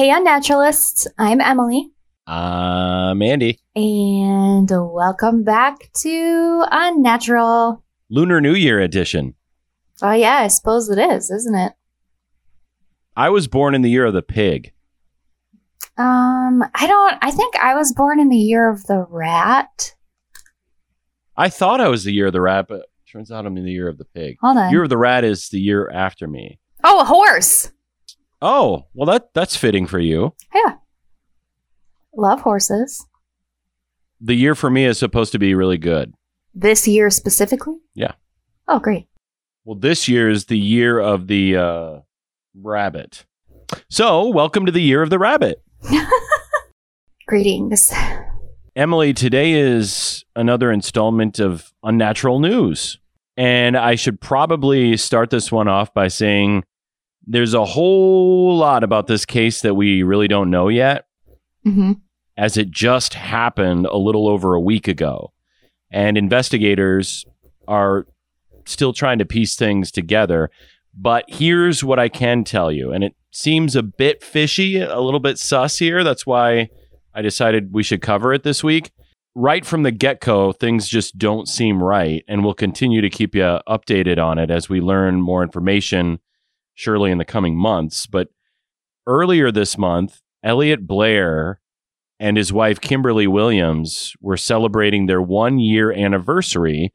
Hey, Unnaturalists. I'm Emily. I'm Andy. And welcome back to Unnatural. Lunar New Year edition. Oh, yeah, I suppose it is, isn't it? I was born in the year of the pig. Um, I don't, I think I was born in the year of the rat. I thought I was the year of the rat, but turns out I'm in the year of the pig. Hold on. Year of the rat is the year after me. oh, a horse. Oh, well that that's fitting for you. Yeah. Love horses. The year for me is supposed to be really good. This year specifically? Yeah. Oh, great. Well, this year is the year of the uh, rabbit. So, welcome to the year of the rabbit. Greetings. Emily, today is another installment of Unnatural News. And I should probably start this one off by saying there's a whole lot about this case that we really don't know yet, hmm as it just happened a little over a week ago. And investigators are still trying to piece things together. But here's what I can tell you. And it seems a bit fishy, a little bit sus here. That's why I decided we should cover it this week. Right from the get go, things just don't seem right. And we'll continue to keep you updated on it as we learn more information, surely in the coming months. But earlier this month, Elliot Blair and his wife, Kimberly Williams, were celebrating their one year anniversary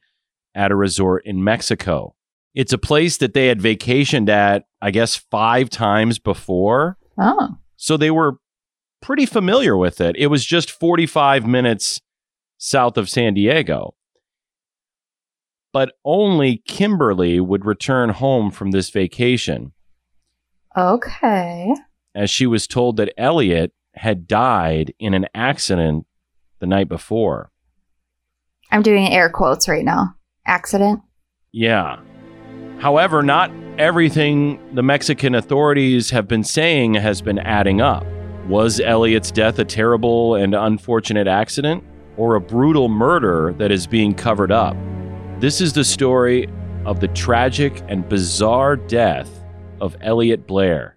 at a resort in Mexico. It's a place that they had vacationed at, I guess, five times before. Oh. So they were pretty familiar with it. It was just 45 minutes south of San Diego. But only Kimberly would return home from this vacation Okay. as she was told that Elliot had died in an accident the night before. I'm doing air quotes right now. Accident. Yeah. However, not everything the Mexican authorities have been saying has been adding up. Was Elliot's death a terrible and unfortunate accident or a brutal murder that is being covered up? This is the story of the tragic and bizarre death of Elliot Blair.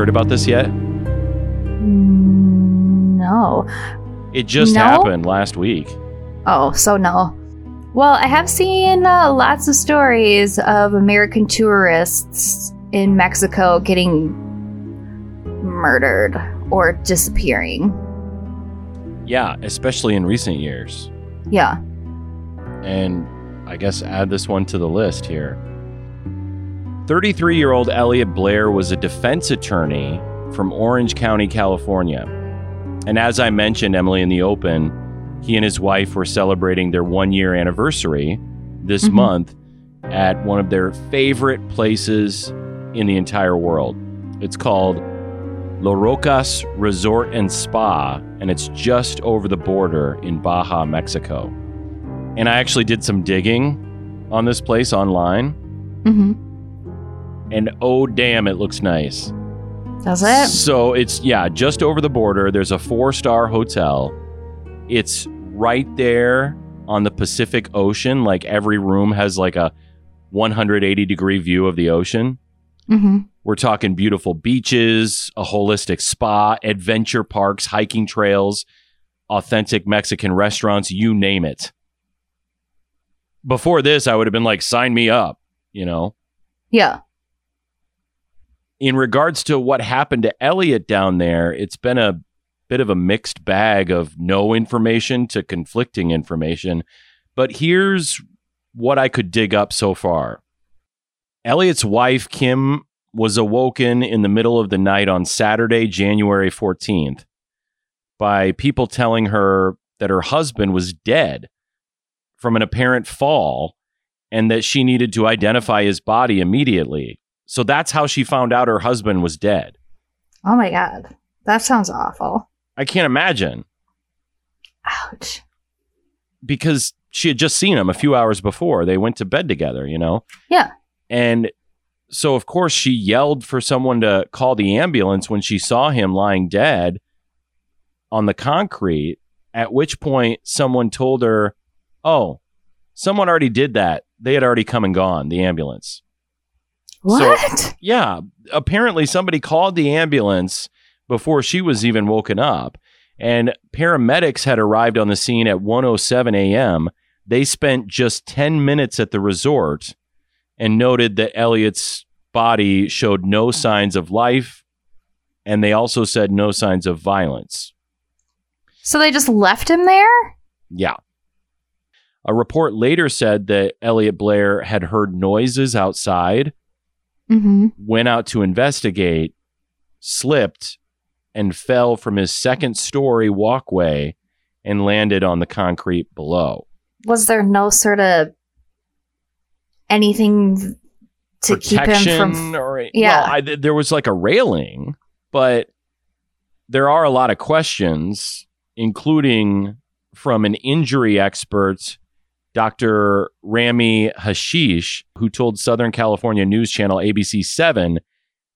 Heard about this yet? No. It just No. happened last week. Oh, so no. Well, I have seen uh, lots of stories of American tourists in Mexico getting murdered or disappearing. Yeah, especially in recent years. Yeah. and I guess add this one to the list here. 33 year old Elliot Blair was a defense attorney from Orange County, California. And as I mentioned, Emily, in the open, he and his wife were celebrating their one year anniversary this Mhm. month at one of their favorite places in the entire world. It's called La Rocas Resort and Spa, and it's just over the border in Baja, Mexico. And I actually did some digging on this place online, Mm-hmm. And oh, damn, it looks nice. Does it? So it's, yeah, just over the border. There's a four star hotel. It's right there on the Pacific Ocean. Like every room has like a 180 degree view of the ocean. Mm-hmm. We're talking beautiful beaches, a holistic spa, adventure parks, hiking trails, authentic Mexican restaurants, you name it. Before this, I would have been like, sign me up, you know? Yeah. In regards to what happened to Elliot down there, it's been a bit of a mixed bag of no information to conflicting information. But here's what I could dig up so far. Elliot's wife, Kim, was awoken in the middle of the night on Saturday, January 14th, by people telling her that her husband was dead from an apparent fall and that she needed to identify his body immediately. So that's how she found out her husband was dead. Oh my god. That sounds awful. I can't imagine Ouch. because she had just seen him a few hours before. They went to bed together, you know? Yeah. And so, of course, she yelled for someone to call the ambulance when she saw him lying dead on the concrete. At which point, someone told her, Oh, someone already did that. They had already come and gone, the ambulance. What? Yeah. Apparently, somebody called the ambulance before she was even woken up. And paramedics had arrived on the scene at 1:07 a.m. They spent just 10 minutes at the resort and noted that Elliot's body showed no signs of life and they also said no signs of violence. so they just left him there? Yeah. A report later said that Elliot Blair had heard noises outside, Mm-hmm. went out to investigate, slipped, and fell from his second story walkway and landed on the concrete below. Was there no sort of anything to keep him from? or Yeah. well, I, there was like a railing, but there are a lot of questions, including from an injury expert, Dr. Rami Hashish, who told Southern California news channel ABC 7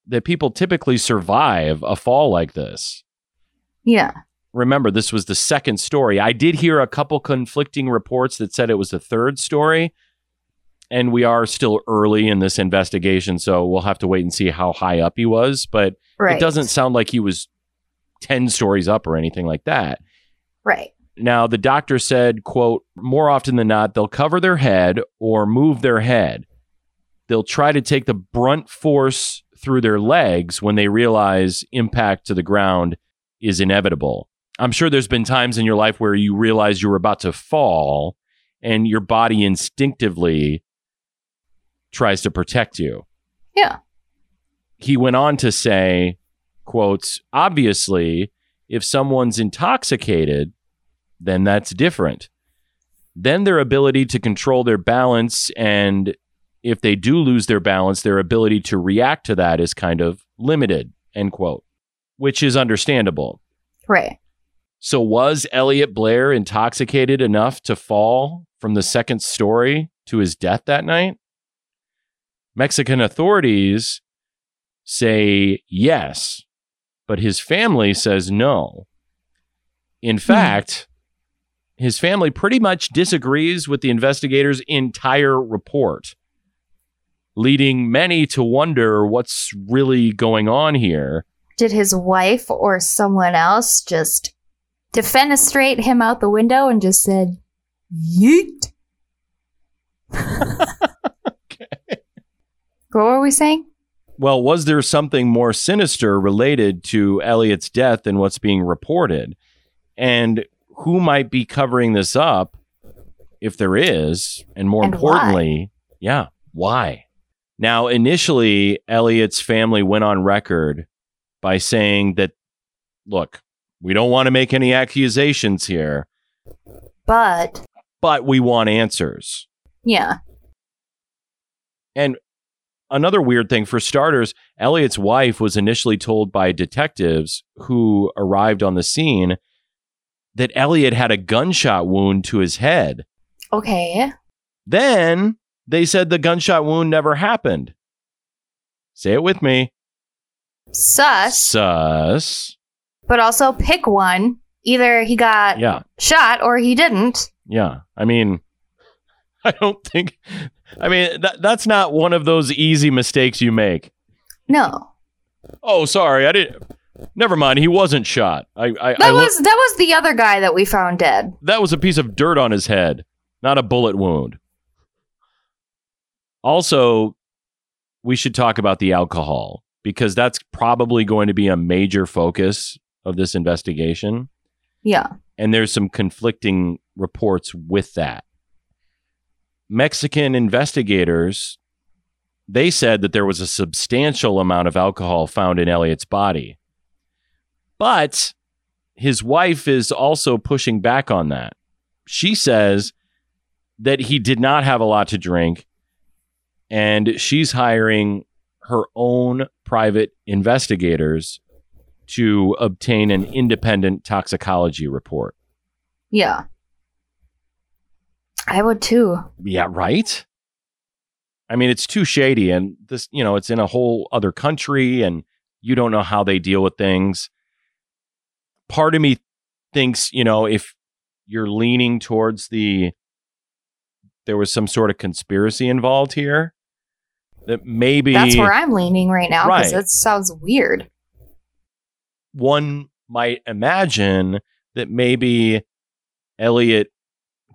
that people typically survive a fall like this. Yeah. Remember, this was the second story. I did hear a couple conflicting reports that said it was the third story. And we are still early in this investigation, so we'll have to wait and see how high up he was. But Right. it doesn't sound like he was 10 stories up or anything like that. Right. Now, the doctor said, quote, more often than not, they'll cover their head or move their head. They'll try to take the brunt force through their legs when they realize impact to the ground is inevitable. I'm sure there's been times in your life where you realize you're about to fall and your body instinctively tries to protect you. Yeah. He went on to say, quotes, obviously, if someone's intoxicated, then that's different. Then their ability to control their balance and if they do lose their balance, their ability to react to that is kind of limited, end quote, which is understandable. Right. So, was Elliot Blair intoxicated enough to fall from the second story to his death that night? Mexican authorities say yes, but his family says no. In hmm. fact, his family pretty much disagrees with the investigators' entire report, leading many to wonder what's really going on here. Did his wife or someone else just defenestrate him out the window and just said, Yeet? What were we saying? Well, was there something more sinister related to Elliot's death than what's being reported? And who might be covering this up if there is? And more And importantly, yeah, why? Now, initially, Elliot's family went on record by saying that, look, we don't want to make any accusations here, But, but we want answers. yeah. And another weird thing for starters, Elliot's wife was initially told by detectives who arrived on the scene that Elliot had a gunshot wound to his head. Okay. Then they said the gunshot wound never happened. Say it with me. Sus, Sus. but also pick one. Either he got Yeah. shot or he didn't. Yeah. I mean, I don't think, I mean, that, that's not one of those easy mistakes you make. No. Oh, sorry. I didn't. Never mind. He wasn't shot. I, I, That I look- was that was the other guy that we found dead. that was a piece of dirt on his head, not a bullet wound. Also, we should talk about the alcohol because that's probably going to be a major focus of this investigation. Yeah. And there's some conflicting reports with that. Mexican investigators they said that there was a substantial amount of alcohol found in Elliot's body. But his wife is also pushing back on that. She says that he did not have a lot to drink and she's hiring her own private investigators to obtain an independent toxicology report. Yeah. I would too. Yeah, right? I mean, it's too shady and this, you know, it's in a whole other country and you don't know how they deal with things. Part of me thinks, you know, if you're leaning towards the there was some sort of conspiracy involved here, that maybe That's where I'm leaning right now because Right. it sounds weird. one might imagine that maybe Elliot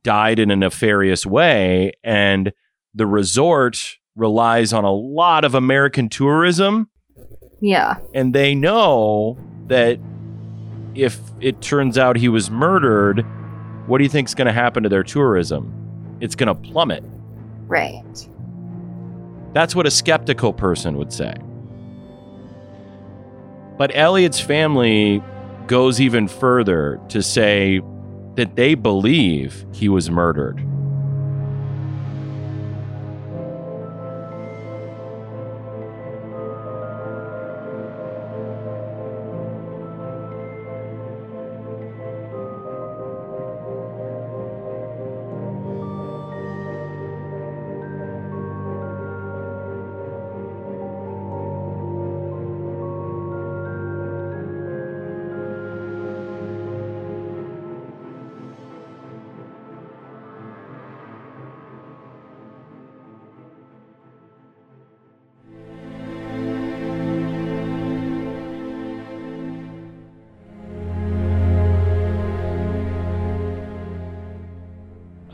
died in a nefarious way and the resort relies on a lot of American tourism Yeah. and they know that if it turns out he was murdered, what do you think's going to happen to their tourism? It's going to plummet. Right. That's what a skeptical person would say. But Elliot's family goes even further to say that they believe he was murdered.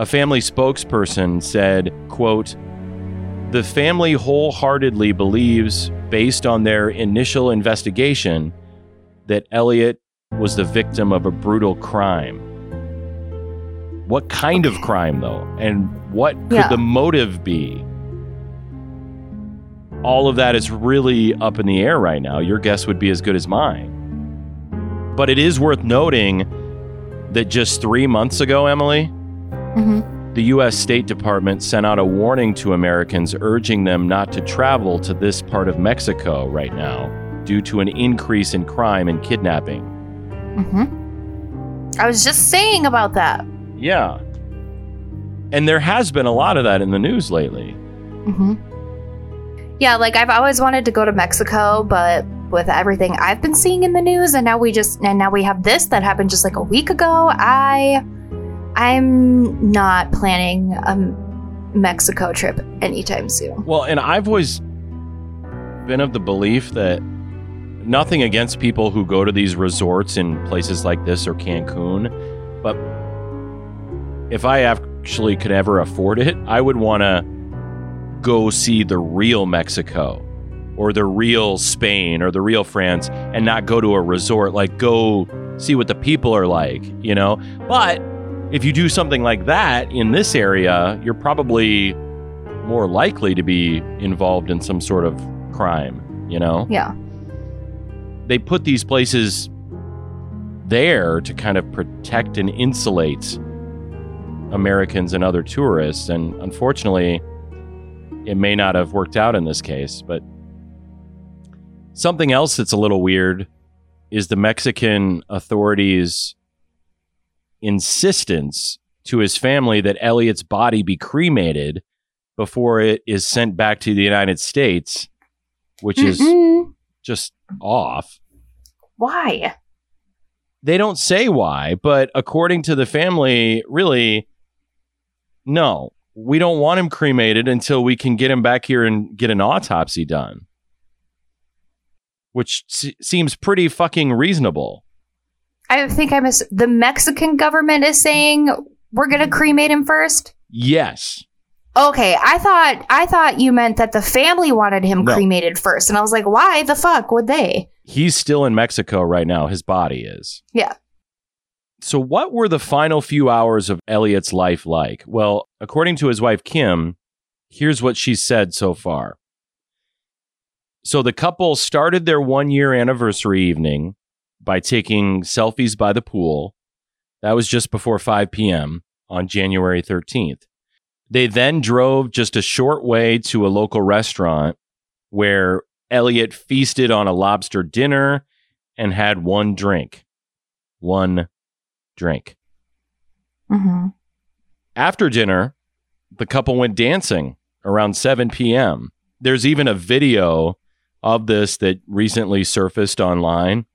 A family spokesperson said, quote, "The family wholeheartedly believes based on their initial investigation that Elliot was the victim of a brutal crime." What kind of crime though? And what could Yeah. the motive be? All of that is really up in the air right now. Your guess would be as good as mine. But it is worth noting that just 3 months ago, Emily, hmm the U.S. State Department sent out a warning to Americans urging them not to travel to this part of Mexico right now due to an increase in crime and kidnapping. hmm I was just saying about that. Yeah. And there has been a lot of that in the news lately. hmm Yeah, like I've always wanted to go to Mexico, but with everything I've been seeing in the news, and now we just and now we have this that happened just like a week ago. I, I'm not planning a Mexico trip anytime soon. Well, and I've always been of the belief that nothing against people who go to these resorts in places like this or Cancun, but if I actually could ever afford it, I would want to go see the real Mexico or the real Spain or the real France and not go to a resort. Like, go see what the people are like, you know? But if you do something like that in this area, you're probably more likely to be involved in some sort of crime, you know? Yeah. They put these places there to kind of protect and insulate Americans and other tourists. And unfortunately, it may not have worked out in this case. But something else that's a little weird is the Mexican authorities' insistence to his family that Elliot's body be cremated before it is sent back to the United States, which is Mm-mm. just off. Why? They don't say why, but according to the family, really, no, we don't want him cremated until we can get him back here and get an autopsy done. Which se- seems pretty fucking reasonable. I think I miss the Mexican government is saying we're gonna cremate him first. Yes. Okay, I thought I thought you meant that the family wanted him No. cremated first, and I was like, why the fuck would they? He's still in Mexico right now. His body is. Yeah. So, what were the final few hours of Elliot's life like? Well, according to his wife, Kim, here's what she said so far. So, the couple started their one year anniversary evening by taking selfies by the pool. That was just before 5 p.m. on January 13th. They then drove just a short way to a local restaurant where Elliot feasted on a lobster dinner and had one drink. One drink. Mm-hmm. After dinner, the couple went dancing around 7 p.m. There's even a video of this that recently surfaced online.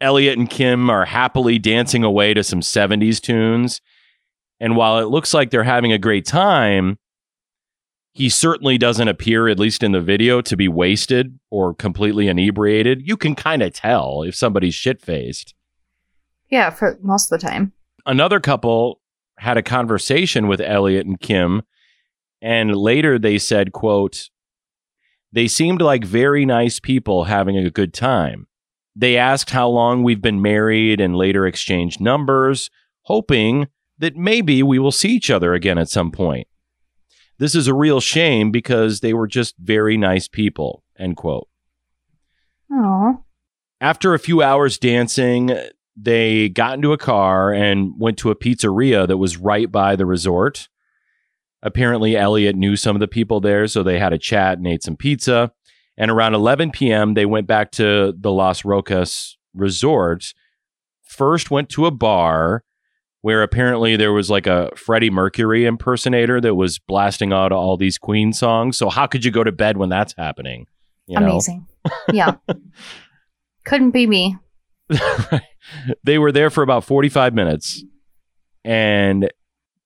Elliot and Kim are happily dancing away to some 70s tunes. And while it looks like they're having a great time, he certainly doesn't appear, at least in the video, to be wasted or completely inebriated. You can kind of tell if somebody's shit faced. Yeah, for most of the time. Another couple had a conversation with Elliot and Kim, and later they said, quote, they seemed like very nice people having a good time. They asked how long we've been married and later exchanged numbers, hoping that maybe we will see each other again at some point. This is a real shame because they were just very nice people. End quote. Oh. After a few hours dancing, they got into a car and went to a pizzeria that was right by the resort. Apparently, Elliot knew some of the people there, so they had a chat and ate some pizza. And around 11 p.m., they went back to the Las Rocas resort. First, went to a bar where apparently there was like a Freddie Mercury impersonator that was blasting out all these Queen songs. So how could you go to bed when that's happening? You know? Amazing. Yeah. Couldn't be me. they were there for about 45 minutes and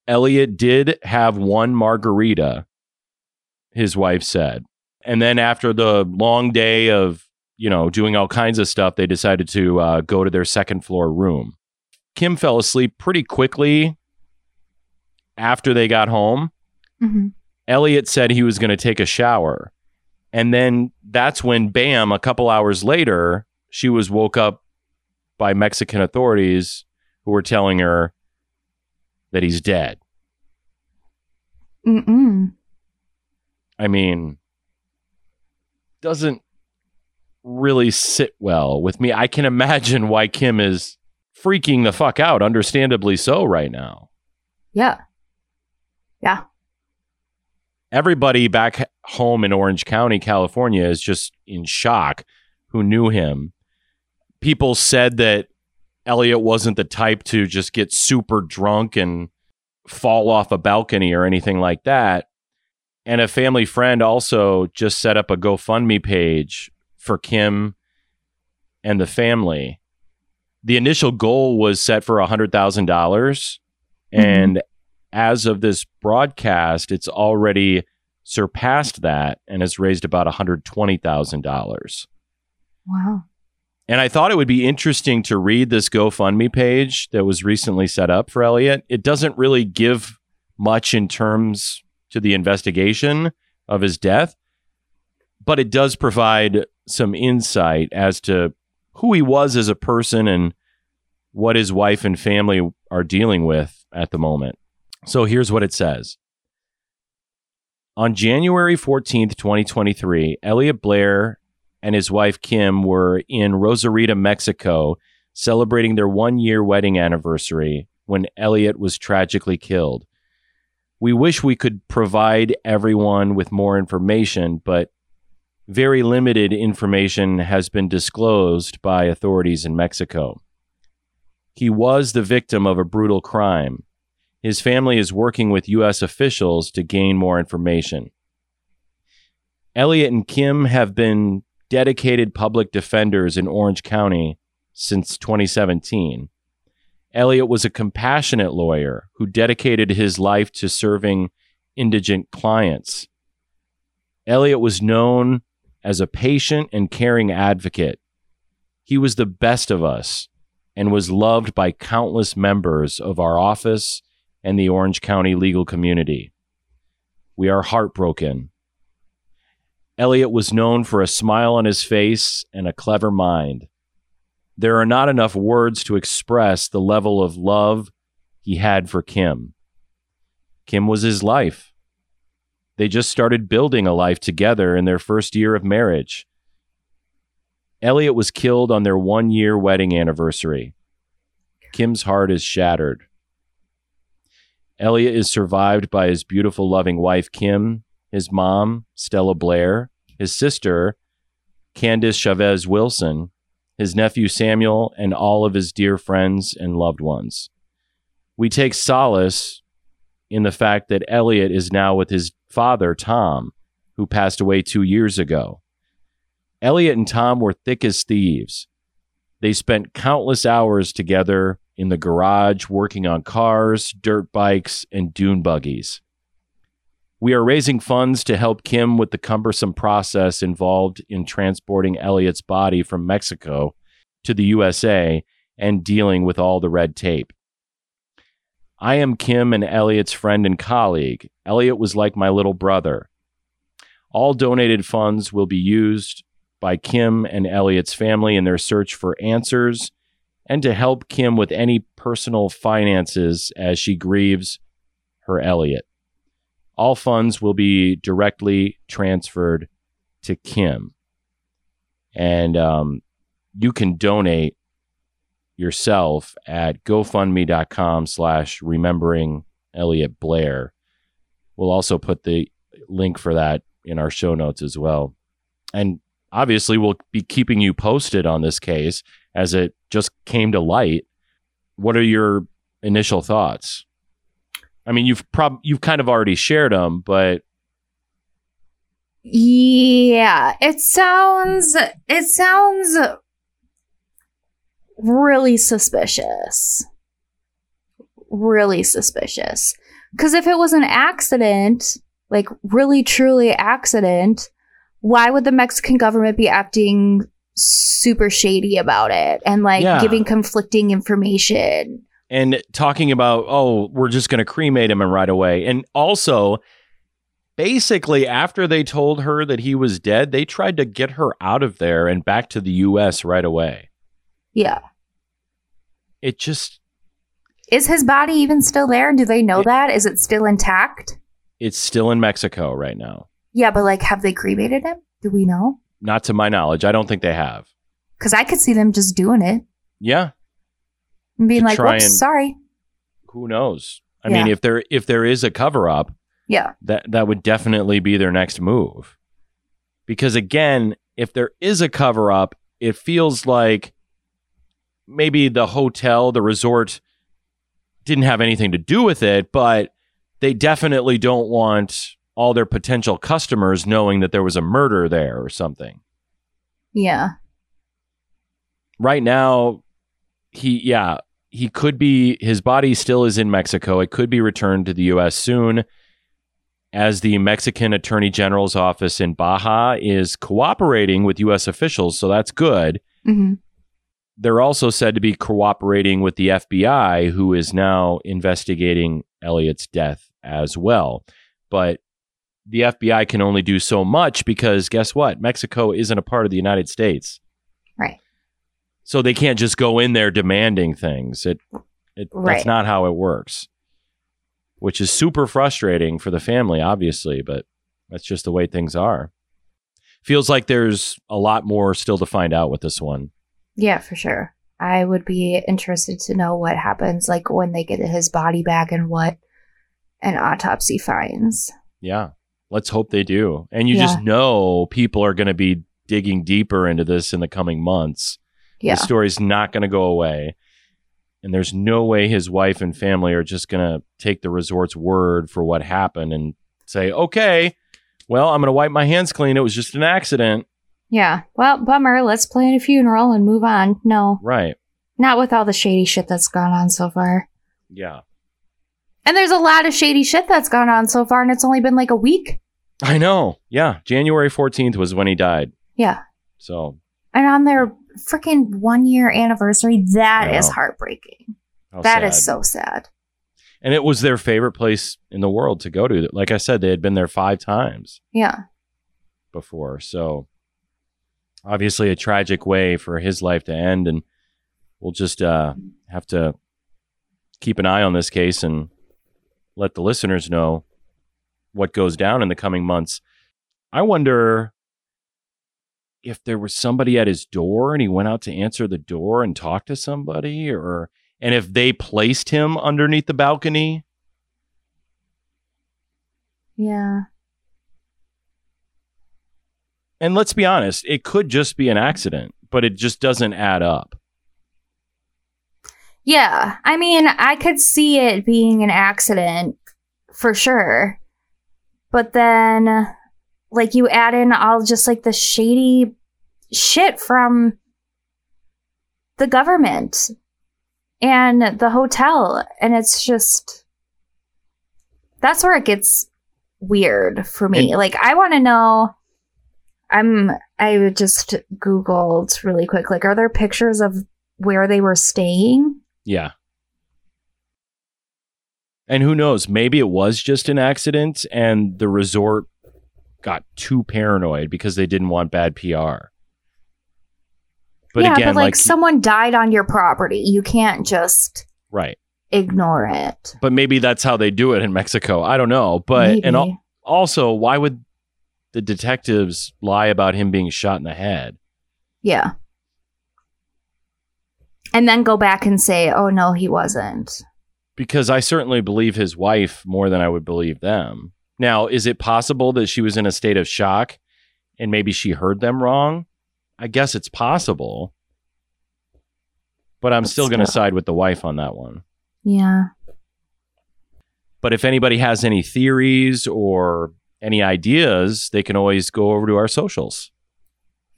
Elliot did have one margarita, his wife said. And then after the long day of, you know, doing all kinds of stuff, they decided to uh, go to their second floor room. Kim fell asleep pretty quickly after they got home. Mm-hmm. Elliot said he was going to take a shower. And then that's when, bam, a couple hours later, she was woke up by Mexican authorities who were telling her that he's dead. Mm-mm. I mean, doesn't really sit well with me. I can imagine why Kim is freaking the fuck out, understandably so, right now. Yeah. Yeah. Everybody back home in Orange County, California, is just in shock who knew him. People said that Elliot wasn't the type to just get super drunk and fall off a balcony or anything like that. And a family friend also just set up a GoFundMe page for Kim and the family. The initial goal was set for $100,000. Mm-hmm. And as of this broadcast, it's already surpassed that and has raised about $120,000. Wow. And I thought it would be interesting to read this GoFundMe page that was recently set up for Elliot. It doesn't really give much in terms to the investigation of his death, but it does provide some insight as to who he was as a person and what his wife and family are dealing with at the moment. So here's what it says. On January 14th, 2023, Elliot Blair and his wife Kim were in Rosarita, Mexico, celebrating their one year wedding anniversary when Elliot was tragically killed. We wish we could provide everyone with more information, but very limited information has been disclosed by authorities in Mexico. He was the victim of a brutal crime. His family is working with U.S. officials to gain more information. Elliot and Kim have been dedicated public defenders in Orange County since 2017. Elliot was a compassionate lawyer who dedicated his life to serving indigent clients. Elliot was known as a patient and caring advocate. He was the best of us and was loved by countless members of our office and the Orange County legal community. We are heartbroken Elliot was known for a smile on his face and a clever mind. There are not enough words to express the level of love he had for Kim. Kim was his life. They just started building a life together in their first year of marriage. Elliot was killed on their one year wedding anniversary. Kim's heart is shattered. Elliot is survived by his beautiful, loving wife, Kim, his mom, Stella Blair, his sister, Candace Chavez Wilson, his nephew Samuel, and all of his dear friends and loved ones. We take solace in the fact that Elliot is now with his father, Tom, who passed away two years ago. Elliot and Tom were thick as thieves. They spent countless hours together in the garage working on cars, dirt bikes, and dune buggies. We are raising funds to help Kim with the cumbersome process involved in transporting Elliot's body from Mexico to the USA and dealing with all the red tape. I am Kim and Elliot's friend and colleague. Elliot was like my little brother. All donated funds will be used by Kim and Elliot's family in their search for answers and to help Kim with any personal finances as she grieves her Elliot. All funds will be directly transferred to Kim. And um, you can donate yourself at gofundme.com slash remembering Elliot Blair. We'll also put the link for that in our show notes as well. And obviously, we'll be keeping you posted on this case as it just came to light. What are your initial thoughts? I mean, you've prob you've kind of already shared them, but Yeah, it sounds it sounds really suspicious. Really suspicious. Cuz if it was an accident, like really truly accident, why would the Mexican government be acting super shady about it and like Yeah. giving conflicting information? And talking about oh we're just going to cremate him and right away and also basically after they told her that he was dead they tried to get her out of there and back to the US right away Yeah. it just Is his body even still there? Do they know It- that? Is it still intact? it's still in Mexico right now Yeah, but like, have they cremated him? Do we know? not to my knowledge i don't think they have Because I could see them just doing it yeah and being like, "Whoops, and- sorry." who knows i mean if there if there is a cover up Yeah, that that would definitely be their next move. Because again, if there is a cover up, it feels like maybe the hotel, the resort didn't have anything to do with it, but they definitely don't want all their potential customers knowing that there was a murder there or something. yeah, Right now, he yeah, he could be his body still is in Mexico. It could be returned to the US soon as the Mexican Attorney General's office in Baja is cooperating with US officials, so that's good. hmm They're also said to be cooperating with the FBI who is now investigating Elliot's death as well. But the FBI can only do so much because guess what? Mexico isn't a part of the United States. So they can't just go in there demanding things. It, it Right. that's not how it works. Which is super frustrating for the family, obviously, but that's just the way things are. Feels like there's a lot more still to find out with this one. yeah, for sure. I would be interested to know what happens, like when they get his body back and what an autopsy finds. Yeah. Let's hope they do. And you just know people are going to be digging deeper into this in the coming months. Yeah, The story's not going to go away. And there's no way his wife and family are just going to take the resort's word for what happened and say, okay, well, I'm going to wipe my hands clean. It was just an accident. yeah. Well, bummer. Let's plan a funeral and move on. No, Right. not with all the shady shit that's gone on so far. Yeah. And there's a lot of shady shit that's gone on so far, and it's only been like a week. I know. Yeah. January 14th was when he died. Yeah. So And on their freaking one year anniversary, that is heartbreaking. how That is so sad. And it was their favorite place in the world to go to. Like I said, they had been there five times. Yeah. before. So obviously a tragic way for his life to end and we'll just uh, have to keep an eye on this case and let the listeners know what goes down in the coming months. I wonder if there was somebody at his door and he went out to answer the door and talk to somebody or and if they placed him underneath the balcony Yeah. And let's be honest, it could just be an accident, but it just doesn't add up. Yeah. I mean, I could see it being an accident for sure. But then, like, you add in all just like the shady shit from the government and the hotel. And it's just, that's where it gets weird for me. And- like, I want to know. I'm, I just Googled really quick. Like, are there pictures of where they were staying? Yeah. And who knows? Maybe it was just an accident and the resort got too paranoid because they didn't want bad PR. But yeah, again, but like, like, someone died on your property. You can't just right. ignore it. But maybe that's how they do it in Mexico. I don't know. But and al- also, why would the detectives lie about him being shot in the head? yeah. And then go back and say, "Oh no, he wasn't." Because I certainly believe his wife more than I would believe them. Now, is it possible that she was in a state of shock and maybe she heard them wrong? I guess it's possible. But I'm But still going to side with the wife on that one. Yeah. But if anybody has any theories or any ideas, they can always go over to our socials.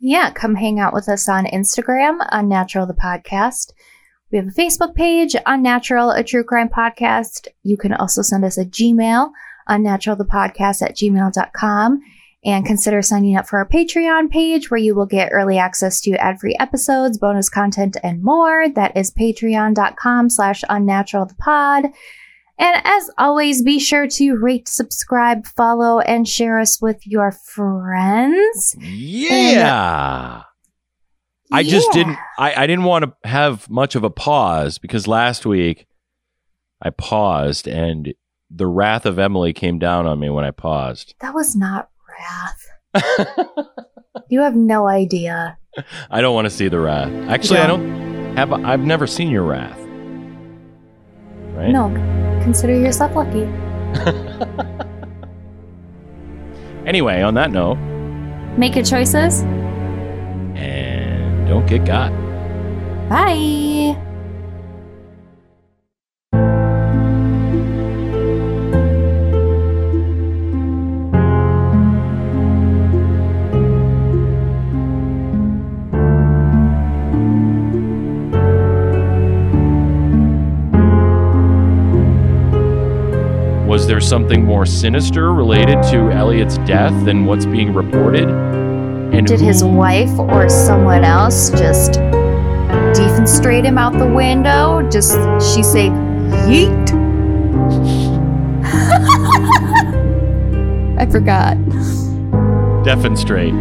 Yeah, come hang out with us on Instagram, Unnatural the Podcast. We have a Facebook page, Unnatural, a true crime podcast. You can also send us a Gmail, unnaturalthepodcast at gmail.com. And consider signing up for our Patreon page where you will get early access to ad-free episodes, bonus content, and more. That is patreon.com slash unnaturalthepod. And as always, be sure to rate, subscribe, follow, and share us with your friends. Yeah. I just Yeah. didn't I, I didn't want to have much of a pause because last week I paused and the wrath of Emily came down on me when I paused. That was not wrath. You have no idea. I don't want to see the wrath. Actually, I don't have I've never seen your wrath. Right? No, consider yourself lucky. Anyway, on that note, Make your choices. and don't get got. Bye. Something more sinister related to Elliot's death than what's being reported? And Did his wife or someone else just defenestrate him out the window? Just she say yeet? I forgot. defenestrate?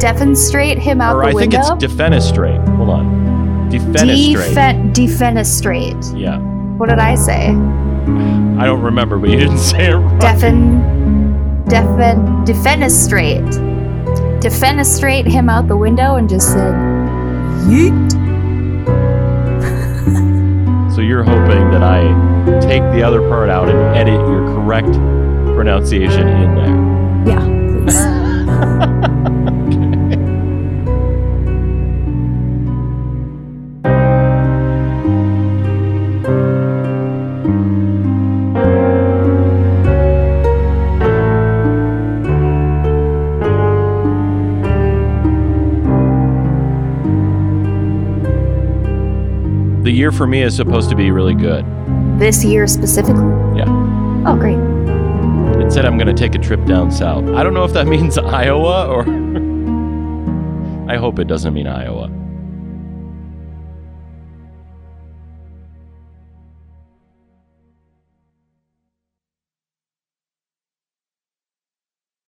Defenestrate him out or the I think it's defenestrate. Hold on. Defenestrate. Defen- defenestrate. yeah. What did I say? I don't remember, but you didn't say it right. Defen, defen, defenestrate. Defenestrate him out the window and just said, yeet. so you're hoping that I take the other part out and edit your correct pronunciation in there. Yeah, please. for me is supposed to be really good. this year specifically? Yeah. Oh, great. It said I'm going to take a trip down south. I don't know if that means Iowa or. I hope it doesn't mean Iowa.